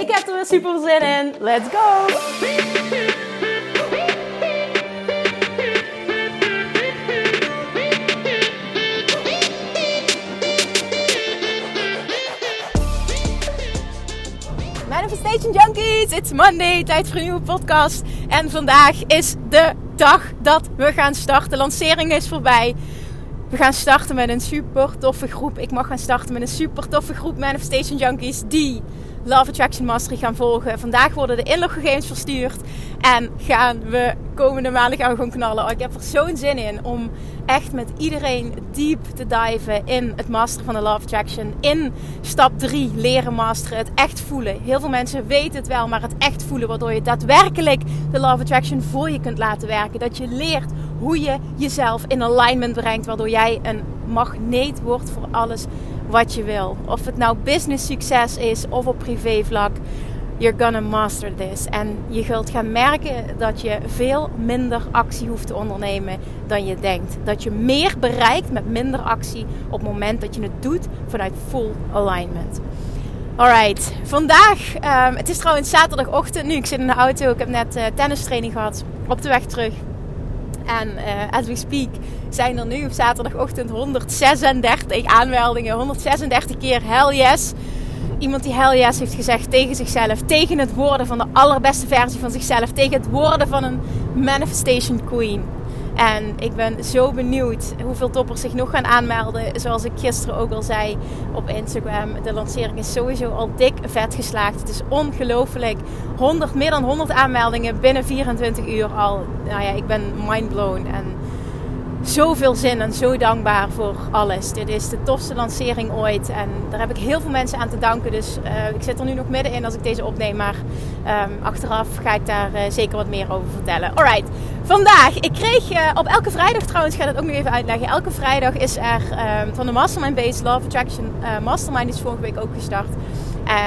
Ik heb er weer super zin in. Let's go! Manifestation Junkies, it's Monday, tijd voor een nieuwe podcast. En vandaag is de dag dat we gaan starten. De lancering is voorbij. We gaan starten met een super toffe groep. Ik mag gaan starten met een super toffe groep Manifestation Junkies die Love Attraction Mastery gaan volgen. Vandaag worden de inloggegevens verstuurd. En gaan we komende maanden gaan gewoon knallen. Oh, ik heb er zo'n zin in om echt met iedereen diep te diven in het masteren van de Love Attraction. In stap 3 leren masteren. Het echt voelen. Heel veel mensen weten het wel, maar het echt voelen. Waardoor je daadwerkelijk de Love Attraction voor je kunt laten werken. Dat je leert hoe je jezelf in alignment brengt. Waardoor jij een magneet wordt voor alles wat je wil. Of het nou business succes is of op privé vlak. You're gonna master this. En je zult gaan merken dat je veel minder actie hoeft te ondernemen dan je denkt. Dat je meer bereikt met minder actie op het moment dat je het doet vanuit full alignment. Alright, vandaag, um, het is trouwens zaterdagochtend nu. Ik zit in de auto. Ik heb net uh, tennistraining gehad op de weg terug. En uh, as we speak zijn er nu op zaterdagochtend 136 aanmeldingen. 136 keer hell yes. Iemand die hell yes heeft gezegd tegen zichzelf. Tegen het worden van de allerbeste versie van zichzelf. Tegen het worden van een manifestation queen. En ik ben zo benieuwd hoeveel toppers zich nog gaan aanmelden. Zoals ik gisteren ook al zei op Instagram. De lancering is sowieso al dik vet geslaagd. Het is ongelooflijk. 100, meer dan 100 aanmeldingen binnen 24 uur al. Nou ja, ik ben mindblown. En zoveel zin en zo dankbaar voor alles. Dit is de tofste lancering ooit. En daar heb ik heel veel mensen aan te danken. Dus uh, ik zit er nu nog middenin als ik deze opneem. Maar um, achteraf ga ik daar uh, zeker wat meer over vertellen. Alright, vandaag. Ik kreeg uh, op elke vrijdag trouwens, ga dat ook nog even uitleggen. Elke vrijdag is er um, van de Mastermind Base Love Attraction Mastermind. is vorige week ook gestart.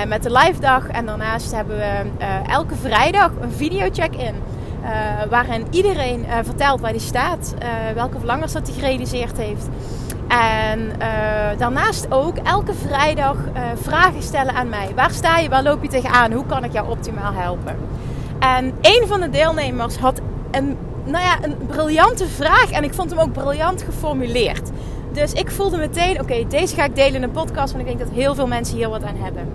met de live dag. En daarnaast hebben we elke vrijdag een video check-in. Uh, waarin iedereen uh, vertelt waar hij staat, uh, welke verlangers dat hij gerealiseerd heeft. En daarnaast ook elke vrijdag vragen stellen aan mij. Waar sta je, waar loop je tegenaan, hoe kan ik jou optimaal helpen? En een van de deelnemers had een, nou ja, een briljante vraag en ik vond hem ook briljant geformuleerd. Dus ik voelde meteen, oké, deze ga ik delen in een podcast, want ik denk dat heel veel mensen hier wat aan hebben.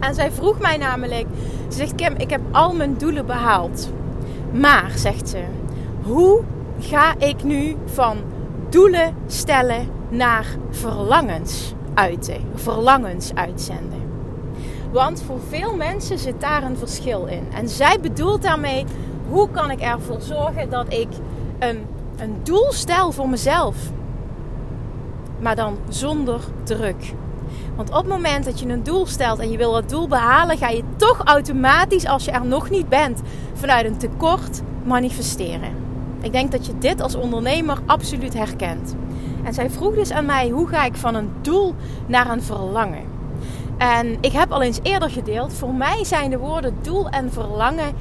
En zij vroeg mij namelijk, ze zegt Kim, ik heb al mijn doelen behaald. Maar, zegt ze, hoe ga ik nu van doelen stellen naar verlangens uiten, verlangens uitzenden? Want voor veel mensen zit daar een verschil in. En zij bedoelt daarmee, hoe kan ik ervoor zorgen dat ik een, een doel stel voor mezelf, maar dan zonder druk. Want op het moment dat je een doel stelt en je wil dat doel behalen, ga je toch automatisch, als je er nog niet bent, vanuit een tekort manifesteren. Ik denk dat je dit als ondernemer absoluut herkent. En zij vroeg dus aan mij: hoe ga ik van een doel naar een verlangen? En ik heb al eens eerder gedeeld: voor mij zijn de woorden doel en verlangen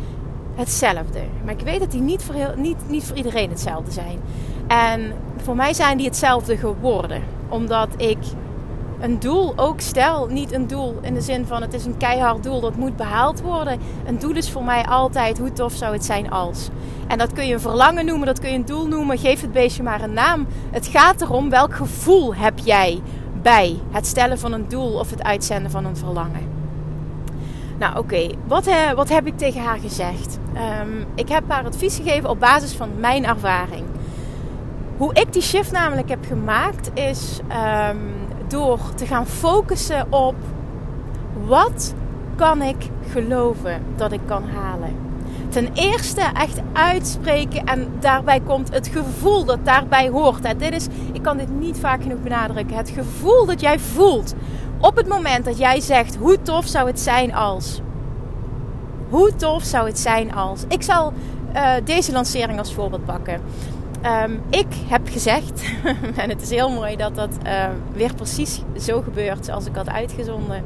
hetzelfde. Maar ik weet dat die niet voor, heel, niet, niet voor iedereen hetzelfde zijn. En voor mij zijn die hetzelfde geworden. Omdat ik een doel ook stel. Niet een doel in de zin van het is een keihard doel dat moet behaald worden. Een doel is voor mij altijd hoe tof zou het zijn als. En dat kun je een verlangen noemen, dat kun je een doel noemen. Geef het beestje maar een naam. Het gaat erom welk gevoel heb jij bij het stellen van een doel of het uitzenden van een verlangen. Nou oké, wat, uh, wat heb ik tegen haar gezegd? Um, ik heb haar advies gegeven op basis van mijn ervaring. Hoe ik die shift namelijk heb gemaakt is um, door te gaan focussen op wat kan ik geloven dat ik kan halen. Ten eerste echt uitspreken en daarbij komt het gevoel dat daarbij hoort. Dit is, ik kan dit niet vaak genoeg benadrukken. Het gevoel dat jij voelt op het moment dat jij zegt hoe tof zou het zijn als. Hoe tof zou het zijn als. Ik zal uh, deze lancering als voorbeeld pakken. Um, ik heb gezegd, en het is heel mooi dat dat uh, weer precies zo gebeurt zoals ik had uitgezonden.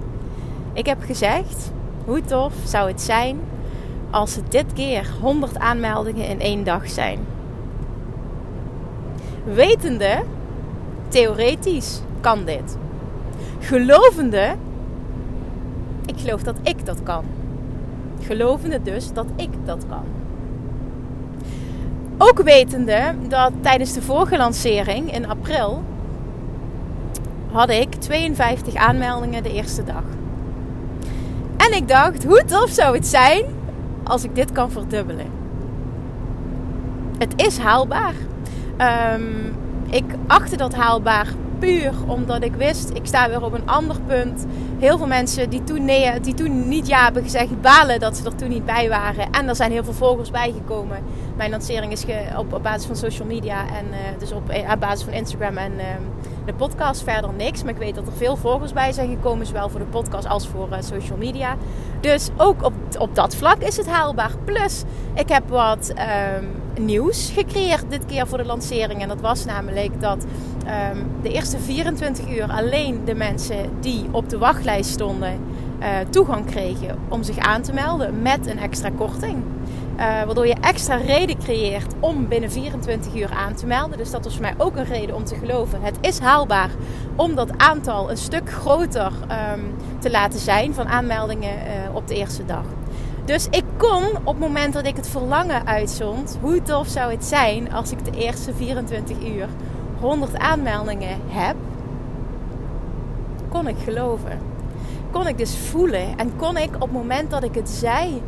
Ik heb gezegd, hoe tof zou het zijn als het dit keer 100 aanmeldingen in één dag zijn. Wetende, theoretisch kan dit. Gelovende, ik geloof dat ik dat kan. Gelovende dus dat ik dat kan. Ook wetende dat tijdens de vorige lancering in april had ik 52 aanmeldingen de eerste dag. En ik dacht, hoe tof zou het zijn als ik dit kan verdubbelen? Het is haalbaar. Um, ik achtte dat haalbaar puur omdat ik wist, ik sta weer op een ander punt. Heel veel mensen die toen, nee, die toen niet ja hebben gezegd, balen dat ze er toen niet bij waren. En er zijn heel veel volgers bijgekomen. Mijn lancering is op, op basis van social media en uh, dus op, eh, op basis van Instagram en uh, de podcast verder niks. Maar ik weet dat er veel volgers bij zijn gekomen, zowel voor de podcast als voor uh, social media. Dus ook op, op dat vlak is het haalbaar. Plus, ik heb wat um, nieuws gecreëerd dit keer voor de lancering. En dat was namelijk dat um, de eerste 24 uur alleen de mensen die op de wachtlijst stonden uh, toegang kregen om zich aan te melden met een extra korting. Uh, waardoor je extra reden creëert om binnen 24 uur aan te melden. Dus dat was voor mij ook een reden om te geloven. Het is haalbaar om dat aantal een stuk groter um, te laten zijn van aanmeldingen uh, op de eerste dag. Dus ik kon op het moment dat ik het verlangen uitzond, hoe tof zou het zijn als ik de eerste 24 uur 100 aanmeldingen heb, kon ik geloven. Kon ik dus voelen en kon ik op het moment dat ik het zei,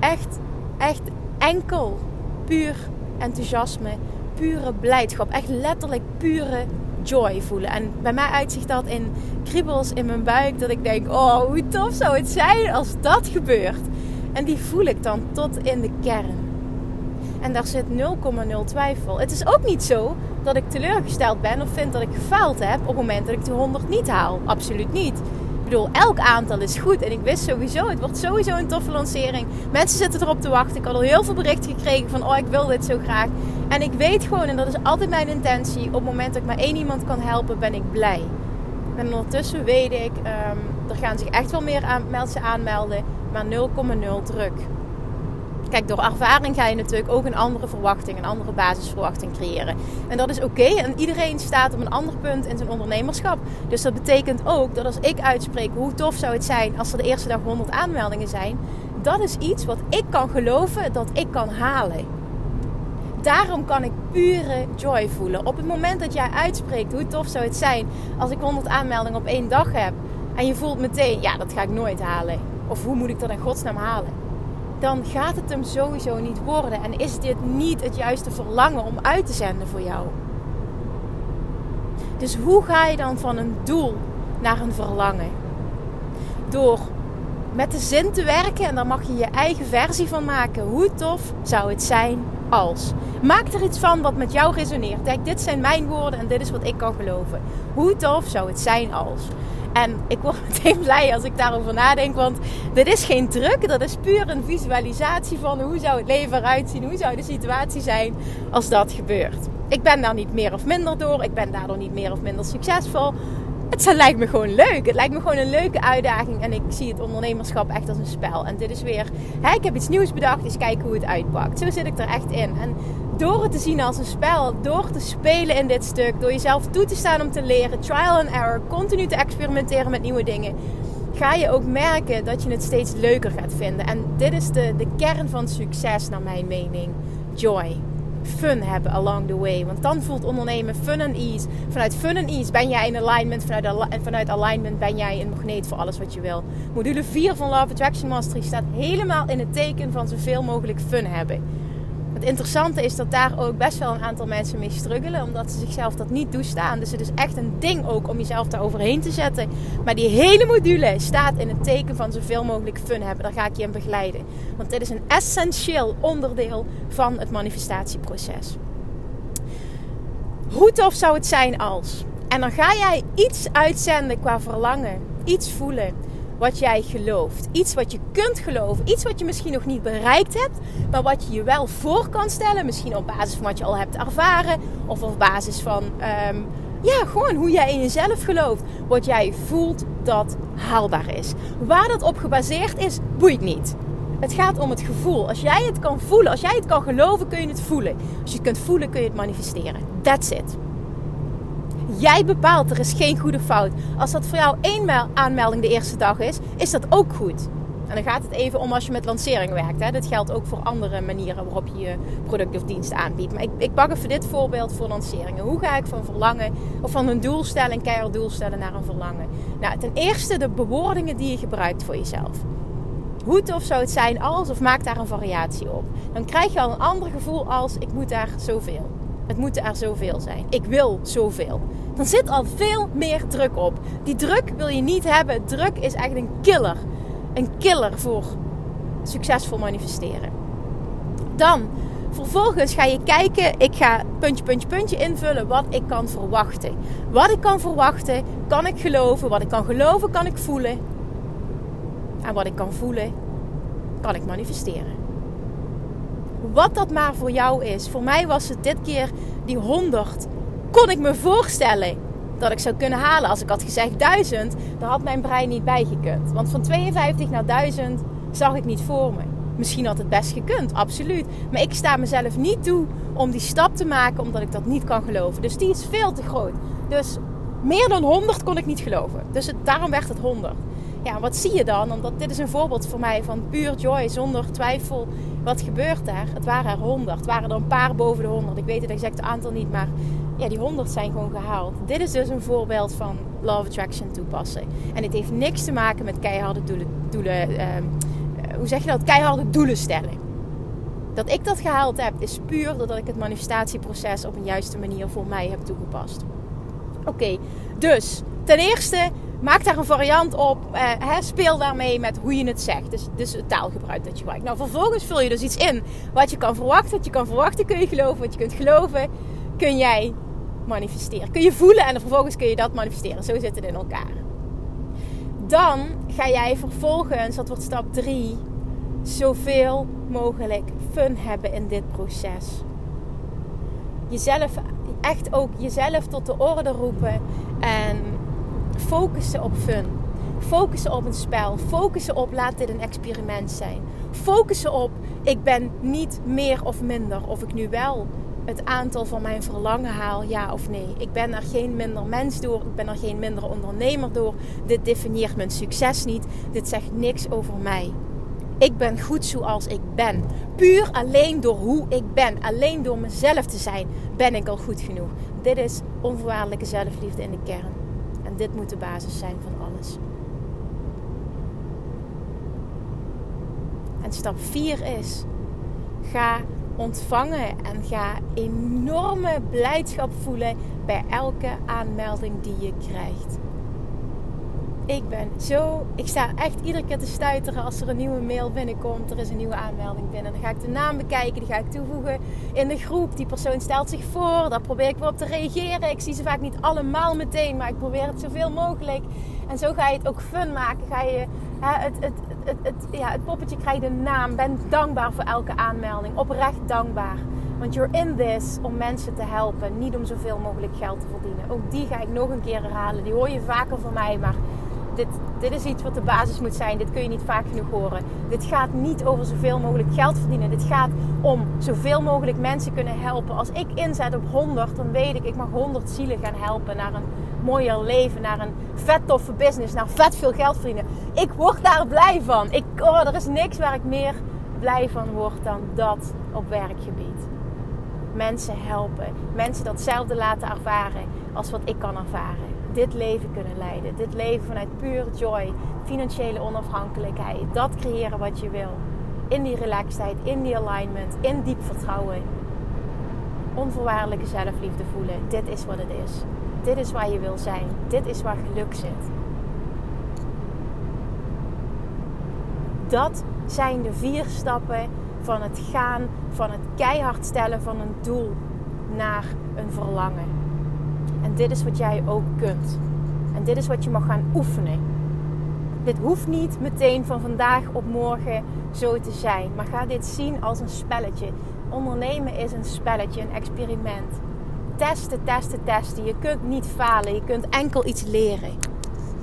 echt, echt enkel puur enthousiasme, pure blijdschap, echt letterlijk pure joy voelen. En bij mij uitzicht dat in kriebels in mijn buik, dat ik denk: oh, hoe tof zou het zijn als dat gebeurt. En die voel ik dan tot in de kern. En daar zit 0,0 twijfel. Het is ook niet zo dat ik teleurgesteld ben of vind dat ik gefaald heb op het moment dat ik de 100 niet haal. Absoluut niet. Bedoel, elk aantal is goed. En ik wist sowieso, het wordt sowieso een toffe lancering. Mensen zitten erop te wachten. Ik had al heel veel berichten gekregen van, oh, ik wil dit zo graag. En ik weet gewoon, en dat is altijd mijn intentie, op het moment dat ik maar één iemand kan helpen, ben ik blij. En ondertussen weet ik, um, er gaan zich echt wel meer mensen aanmelden, maar 0,0 druk. Kijk, door ervaring ga je natuurlijk ook een andere verwachting, een andere basisverwachting creëren. En dat is oké. En iedereen staat op een ander punt in zijn ondernemerschap. Dus dat betekent ook dat als ik uitspreek hoe tof zou het zijn als er de eerste dag 100 aanmeldingen zijn, dat is iets wat ik kan geloven dat ik kan halen. Daarom kan ik pure joy voelen. Op het moment dat jij uitspreekt hoe tof zou het zijn als ik 100 aanmeldingen op één dag heb. En je voelt meteen, ja, dat ga ik nooit halen. Of hoe moet ik dat in godsnaam halen? Dan gaat het hem sowieso niet worden. En is dit niet het juiste verlangen om uit te zenden voor jou? Dus hoe ga je dan van een doel naar een verlangen? Door met de zin te werken en daar mag je je eigen versie van maken. Hoe tof zou het zijn als? Maak er iets van wat met jou resoneert. Kijk, dit zijn mijn woorden en dit is wat ik kan geloven. Hoe tof zou het zijn als? En ik word meteen blij als ik daarover nadenk. Want dit is geen druk. Dat is puur een visualisatie van hoe zou het leven eruit zien. Hoe zou de situatie zijn als dat gebeurt. Ik ben daar niet meer of minder door. Ik ben daardoor niet meer of minder succesvol. Het lijkt me gewoon leuk. Het lijkt me gewoon een leuke uitdaging. En ik zie het ondernemerschap echt als een spel. En dit is weer, hè, ik heb iets nieuws bedacht. Eens kijken hoe het uitpakt. Zo zit ik er echt in. En door het te zien als een spel, door te spelen in dit stuk, door jezelf toe te staan om te leren, trial and error, continu te experimenteren met nieuwe dingen, ga je ook merken dat je het steeds leuker gaat vinden. En dit is de, de kern van succes, naar mijn mening: joy. Fun hebben along the way. Want dan voelt ondernemen fun and ease. Vanuit fun and ease ben jij in alignment. Vanuit, vanuit alignment ben jij een magneet voor alles wat je wil. Module 4 van Love Attraction Mastery staat helemaal in het teken van zoveel mogelijk fun hebben. Het interessante is dat daar ook best wel een aantal mensen mee struggelen. Omdat ze zichzelf dat niet toestaan. Dus het is echt een ding ook om jezelf daar overheen te zetten. Maar die hele module staat in het teken van zoveel mogelijk fun hebben. Daar ga ik je in begeleiden. Want dit is een essentieel onderdeel van het manifestatieproces. Hoe tof zou het zijn als... En dan ga jij iets uitzenden qua verlangen. Iets voelen wat jij gelooft. Iets wat je kunt geloven. Iets wat je misschien nog niet bereikt hebt, maar wat je je wel voor kan stellen. Misschien op basis van wat je al hebt ervaren, of op basis van ehm, ja, gewoon hoe jij in jezelf gelooft. Wat jij voelt dat haalbaar is. Waar dat op gebaseerd is, boeit niet. Het gaat om het gevoel. Als jij het kan voelen, als jij het kan geloven, kun je het voelen. Als je het kunt voelen, kun je het manifesteren. That's it. Jij bepaalt, er is geen goede fout. Als dat voor jou één aanmelding de eerste dag is, is dat ook goed. En dan gaat het even om als je met lancering werkt. Hè. Dit geldt ook voor andere manieren waarop je je product of dienst aanbiedt. Maar ik, ik pak even dit voorbeeld voor lanceringen. Hoe ga ik van verlangen of van een doelstelling, keihard doelstellen naar een verlangen? Nou, ten eerste de bewoordingen die je gebruikt voor jezelf. Hoe tof zou het zijn als, of maak daar een variatie op. Dan krijg je al een ander gevoel als ik moet daar zoveel. Het moeten er zoveel zijn. Ik wil zoveel. Dan zit al veel meer druk op. Die druk wil je niet hebben. Druk is eigenlijk een killer. Een killer voor succesvol manifesteren. Dan, vervolgens ga je kijken. Ik ga puntje, puntje, puntje invullen wat ik kan verwachten. Wat ik kan verwachten, kan ik geloven. Wat ik kan geloven, kan ik voelen. En wat ik kan voelen, kan ik manifesteren. Wat dat maar voor jou is. Voor mij was het dit keer die 100. Kon ik me voorstellen dat ik zou kunnen halen. Als ik had gezegd 1000, dan had mijn brein niet bijgekund. Want van 52 naar 1000 zag ik niet voor me. Misschien had het best gekund, absoluut. Maar ik sta mezelf niet toe om die stap te maken, omdat ik dat niet kan geloven. Dus die is veel te groot. Dus meer dan 100 kon ik niet geloven. Dus daarom werd het 100 ja, wat zie je dan? Omdat dit is een voorbeeld voor mij van puur joy, zonder twijfel. Wat gebeurt daar? Het waren er 100. Het waren er een paar boven de 100. Ik weet het exacte aantal niet, maar ja, die 100 zijn gewoon gehaald. Dit is dus een voorbeeld van Law of Attraction toepassen. En het heeft niks te maken met keiharde doelen. doelen ehm, eh, hoe zeg je dat? Keiharde doelen stellen. Dat ik dat gehaald heb, is puur doordat ik het manifestatieproces op een juiste manier voor mij heb toegepast. Oké, dus ten eerste maak daar een variant op. Eh, speel daarmee met hoe je het zegt. Dus, dus het taalgebruik dat je gebruikt. Nou, vervolgens vul je dus iets in wat je kan verwachten. Wat je kan verwachten kun je geloven. Wat je kunt geloven kun jij manifesteren. Kun je voelen en vervolgens kun je dat manifesteren. Zo zit het in elkaar. Dan ga jij vervolgens, dat wordt stap 3, zoveel mogelijk fun hebben in dit proces. Jezelf, echt ook jezelf tot de orde roepen en focussen op fun. Focussen op een spel. Focussen op laat dit een experiment zijn. Focussen op ik ben niet meer of minder. Of ik nu wel het aantal van mijn verlangen haal, ja of nee. Ik ben er geen minder mens door. Ik ben er geen minder ondernemer door. Dit definieert mijn succes niet. Dit zegt niks over mij. Ik ben goed zoals ik ben. Puur alleen door hoe ik ben. Alleen door mezelf te zijn ben ik al goed genoeg. Dit is onvoorwaardelijke zelfliefde in de kern dit moet de basis zijn van alles. En stap 4 is: ga ontvangen en ga enorme blijdschap voelen bij elke aanmelding die je krijgt. Ik ben zo. Ik sta echt iedere keer te stuiteren als er een nieuwe mail binnenkomt. Er is een nieuwe aanmelding binnen. Dan ga ik de naam bekijken, die ga ik toevoegen in de groep. Die persoon stelt zich voor. Daar probeer ik weer op te reageren. Ik zie ze vaak niet allemaal meteen, maar ik probeer het zoveel mogelijk. En zo ga je het ook fun maken. Ga je het, het, het, het, ja, het poppetje krijgt een naam. Ben dankbaar voor elke aanmelding. Oprecht dankbaar. Want you're in this om mensen te helpen, niet om zoveel mogelijk geld te verdienen. Ook die ga ik nog een keer herhalen. Die hoor je vaker van mij, maar dit, dit is iets wat de basis moet zijn. Dit kun je niet vaak genoeg horen. Dit gaat niet over zoveel mogelijk geld verdienen. Dit gaat om zoveel mogelijk mensen kunnen helpen. Als ik inzet op 100, dan weet ik, ik mag 100 zielen gaan helpen naar een mooier leven, naar een vet toffe business, naar vet veel geld verdienen. Ik word daar blij van. Ik, oh, er is niks waar ik meer blij van word dan dat op werkgebied. Mensen helpen, mensen datzelfde laten ervaren als wat ik kan ervaren dit leven kunnen leiden. Dit leven vanuit pure joy, financiële onafhankelijkheid. Dat creëren wat je wil. In die relaxedheid, in die alignment, in diep vertrouwen. Onvoorwaardelijke zelfliefde voelen. Dit is wat het is. Dit is waar je wil zijn. Dit is waar geluk zit. Dat zijn de vier stappen van het gaan, van het keihard stellen van een doel naar een verlangen. En dit is wat jij ook kunt. En dit is wat je mag gaan oefenen. dit hoeft niet meteen van vandaag op morgen zo te zijn. Maar ga dit zien als een spelletje. Ondernemen is een spelletje, een experiment. Testen, testen, testen. Je kunt niet falen. Je kunt enkel iets leren.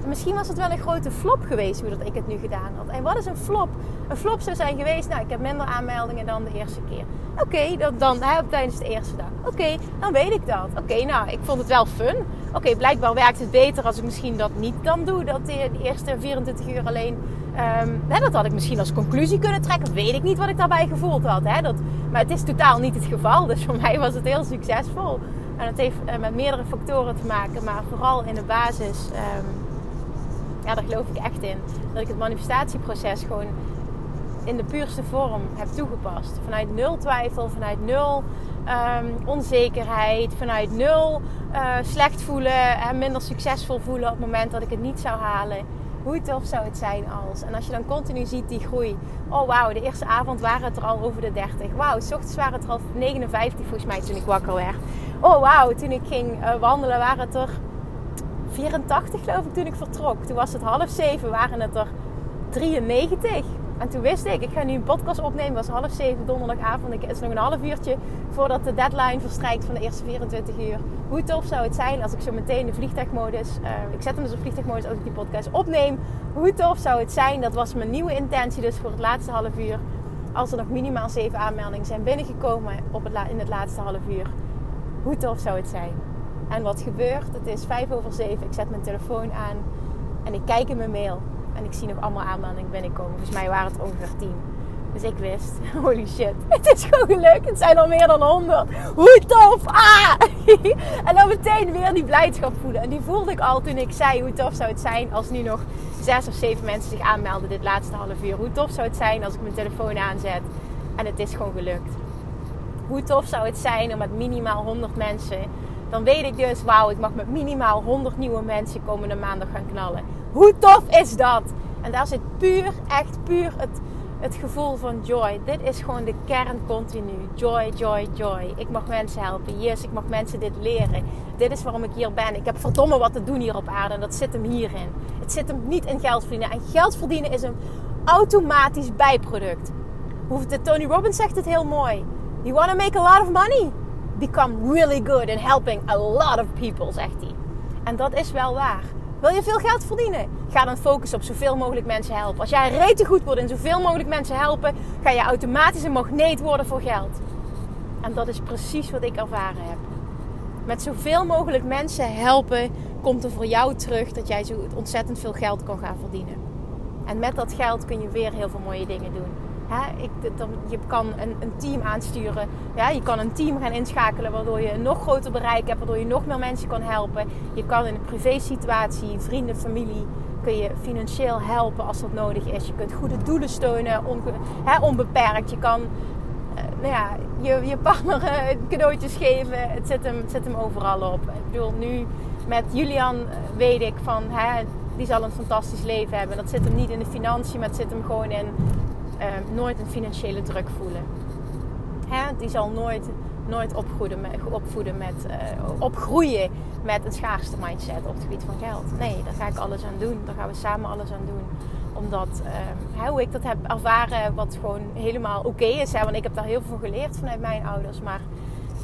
Misschien was het wel een grote flop geweest hoe dat ik het nu gedaan had. En wat is een flop? Een flop zou zijn geweest, nou ik heb minder aanmeldingen dan de eerste keer. Oké, dan, dan tijdens de eerste dag. Oké, dan weet ik dat. Oké, nou ik vond het wel fun. Oké, blijkbaar werkt het beter als ik misschien dat niet dan doe. Dat de, eerste 24 uur alleen. Um, hè, dat had ik misschien als conclusie kunnen trekken. Weet ik niet wat ik daarbij gevoeld had. Hè? Dat, maar het is totaal niet het geval. Dus voor mij was het heel succesvol. En het heeft uh, met meerdere factoren te maken. Maar vooral in de basis. Um, ja, daar geloof ik echt in. Dat ik het manifestatieproces gewoon in de puurste vorm heb toegepast. Vanuit nul twijfel, vanuit nul um, onzekerheid, vanuit nul uh, slecht voelen en minder succesvol voelen op het moment dat ik het niet zou halen. Hoe tof zou het zijn als? En als je dan continu ziet die groei. Oh wauw, de eerste avond waren het er al over de 30. Wauw, s ochtends waren het er al 59 volgens mij toen ik wakker werd. Oh wauw, toen ik ging uh, wandelen waren het er 84 geloof ik toen ik vertrok. Toen was het half zeven, waren het er 93. En toen wist ik, ik ga nu een podcast opnemen. Was half zeven donderdagavond. Het is nog een half uurtje voordat de deadline verstrijkt van de eerste 24 uur. Hoe tof zou het zijn als ik zo meteen de vliegtuigmodus... Uh, ik zet hem dus op vliegtuigmodus als ik die podcast opneem. Hoe tof zou het zijn, dat was mijn nieuwe intentie dus voor het laatste half uur. Als er nog minimaal zeven aanmeldingen zijn binnengekomen op het in het laatste half uur. Hoe tof zou het zijn? En wat gebeurt? Het is vijf over zeven. Ik zet mijn telefoon aan en ik kijk in mijn mail. En ik zie nog allemaal aanmeldingen binnenkomen. Volgens mij waren het ongeveer 10. Dus ik wist, holy shit, het is gewoon gelukt. Het zijn al meer dan 100. Hoe tof! Ah! en dan meteen weer die blijdschap voelen. En die voelde ik al toen ik zei, hoe tof zou het zijn als nu nog zes of zeven mensen zich aanmelden dit laatste half uur. Hoe tof zou het zijn als ik mijn telefoon aanzet en het is gewoon gelukt. Hoe tof zou het zijn om met minimaal 100 mensen dan weet ik dus, wauw, ik mag met minimaal 100 nieuwe mensen komende maandag gaan knallen. Hoe tof is dat? En daar zit puur, echt puur het, het gevoel van joy. Dit is gewoon de kern continu. Joy, joy, joy. Ik mag mensen helpen. Yes, ik mag mensen dit leren. Dit is waarom ik hier ben. Ik heb verdomme wat te doen hier op aarde. En dat zit hem hierin. Het zit hem niet in geld verdienen. En geld verdienen is een automatisch bijproduct. Tony Robbins zegt het heel mooi. You want to make a lot of money? Become really good in helping a lot of people, zegt hij. En dat is wel waar. Wil je veel geld verdienen? Ga dan focussen op zoveel mogelijk mensen helpen. Als jij rete goed wordt in zoveel mogelijk mensen helpen, ga je automatisch een magneet worden voor geld. En dat is precies wat ik ervaren heb. Met zoveel mogelijk mensen helpen, komt er voor jou terug dat jij zo ontzettend veel geld kan gaan verdienen. En met dat geld kun je weer heel veel mooie dingen doen. Ik, dan, je kan een, een, team aansturen. Ja, je kan een team gaan inschakelen waardoor je een nog groter bereik hebt, waardoor je nog meer mensen kan helpen. Je kan in een privé situatie, vrienden, familie, kun je financieel helpen als dat nodig is. Je kunt goede doelen steunen, onbeperkt. Je kan uh, nou ja, je, je partner uh, cadeautjes geven. Het zit, hem, het zit hem overal op. Ik bedoel, nu met Julian eh, weet ik van die zal een fantastisch leven hebben. Dat zit hem niet in de financiën, maar het zit hem gewoon in uh, nooit een financiële druk voelen. Hè? Die zal nooit, nooit met, opvoeden met, uh, opgroeien met een schaarste mindset op het gebied van geld. Nee, daar ga ik alles aan doen. Daar gaan we samen alles aan doen. Omdat, uh, hoe ik dat heb ervaren, wat gewoon helemaal oké is. Hè? Want ik heb daar heel veel geleerd vanuit mijn ouders. Maar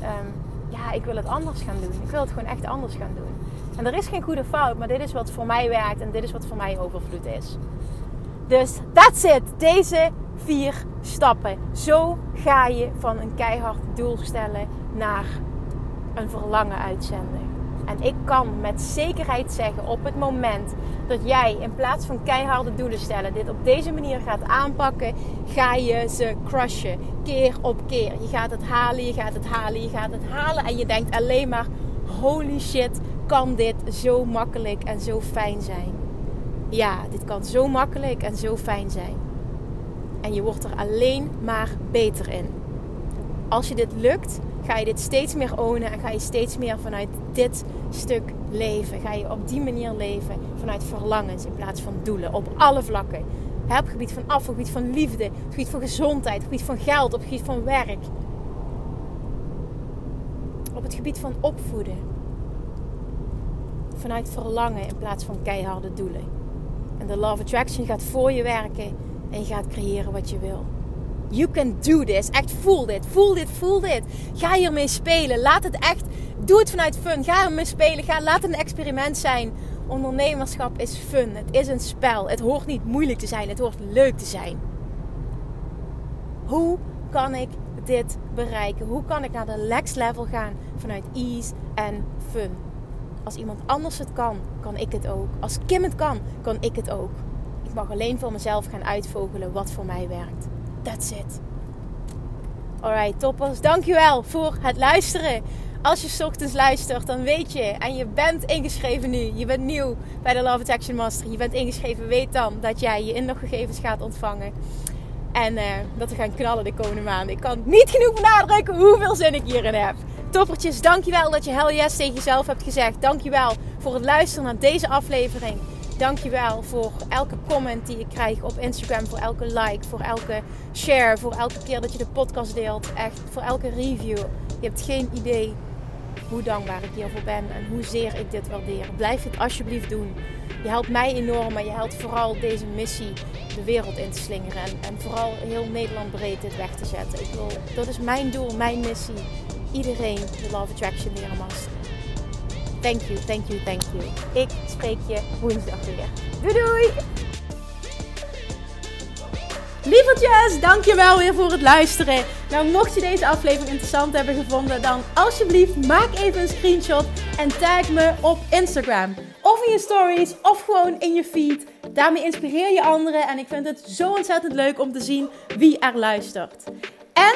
um, ja, ik wil het anders gaan doen. Ik wil het gewoon echt anders gaan doen. En er is geen goede fout, maar dit is wat voor mij werkt en dit is wat voor mij overvloed is. Dus that's it. Deze vier stappen. Zo ga je van een keihard doel stellen naar een verlangen uitzenden. En ik kan met zekerheid zeggen op het moment dat jij in plaats van keiharde doelen stellen, dit op deze manier gaat aanpakken, ga je ze crushen. Keer op keer. Je gaat het halen, je gaat het halen, je gaat het halen. En je denkt alleen maar: holy shit, kan dit zo makkelijk en zo fijn zijn? Ja, dit kan zo makkelijk en zo fijn zijn. En je wordt er alleen maar beter in. Als je dit lukt, ga je dit steeds meer ownen en ga je steeds meer vanuit dit stuk leven. Ga je op die manier leven vanuit verlangens in plaats van doelen. Op alle vlakken. Op het gebied van af, op het gebied van liefde, op het gebied van gezondheid, op het gebied van geld, op het gebied van werk. Op het gebied van opvoeden. Vanuit verlangen in plaats van keiharde doelen. En de of Attraction gaat voor je werken en je gaat creëren wat je wil. You can do this. Echt voel dit, voel dit, voel dit. Ga hiermee spelen. Laat het echt, doe het vanuit fun. Ga ermee spelen. Ga, laat het een experiment zijn. Ondernemerschap is fun. Het is een spel. Het hoort niet moeilijk te zijn. Het hoort leuk te zijn. Hoe kan ik dit bereiken? Hoe kan ik naar de next level gaan vanuit ease en fun? Als iemand anders het kan, kan ik het ook. Als Kim het kan, kan ik het ook. Ik mag alleen voor mezelf gaan uitvogelen wat voor mij werkt. That's it. Alright, toppers. Dankjewel voor het luisteren. Als je ochtends luistert, dan weet je en je bent ingeschreven nu. Je bent nieuw bij de Love Action Master. Je bent ingeschreven. Weet dan dat jij je inloggegevens gaat ontvangen. En uh, dat we gaan knallen de komende maanden. Ik kan niet genoeg benadrukken hoeveel zin ik hierin heb. Toppertjes, dankjewel dat je hell yes tegen jezelf hebt gezegd. Dankjewel voor het luisteren naar deze aflevering. Dankjewel voor elke comment die ik krijg op Instagram. Voor elke like, voor elke share. Voor elke keer dat je de podcast deelt. Echt, voor elke review. Je hebt geen idee hoe dankbaar ik hiervoor ben. En hoezeer ik dit waardeer. Blijf het alsjeblieft doen. Je helpt mij enorm. Maar je helpt vooral deze missie de wereld in te slingeren. En, en vooral heel Nederland breed dit weg te zetten. Ik wil, dat is mijn doel, mijn missie. Iedereen de Love Attraction leren masteren. Thank you, thank you, thank you. Ik spreek je woensdag weer. Doei doei! Lievertjes, dankjewel weer voor het luisteren. Nou, mocht je deze aflevering interessant hebben gevonden, dan alsjeblieft maak even een screenshot en tag me op Instagram. Of in je stories, of gewoon in je feed. Daarmee inspireer je anderen en ik vind het zo ontzettend leuk om te zien wie er luistert. En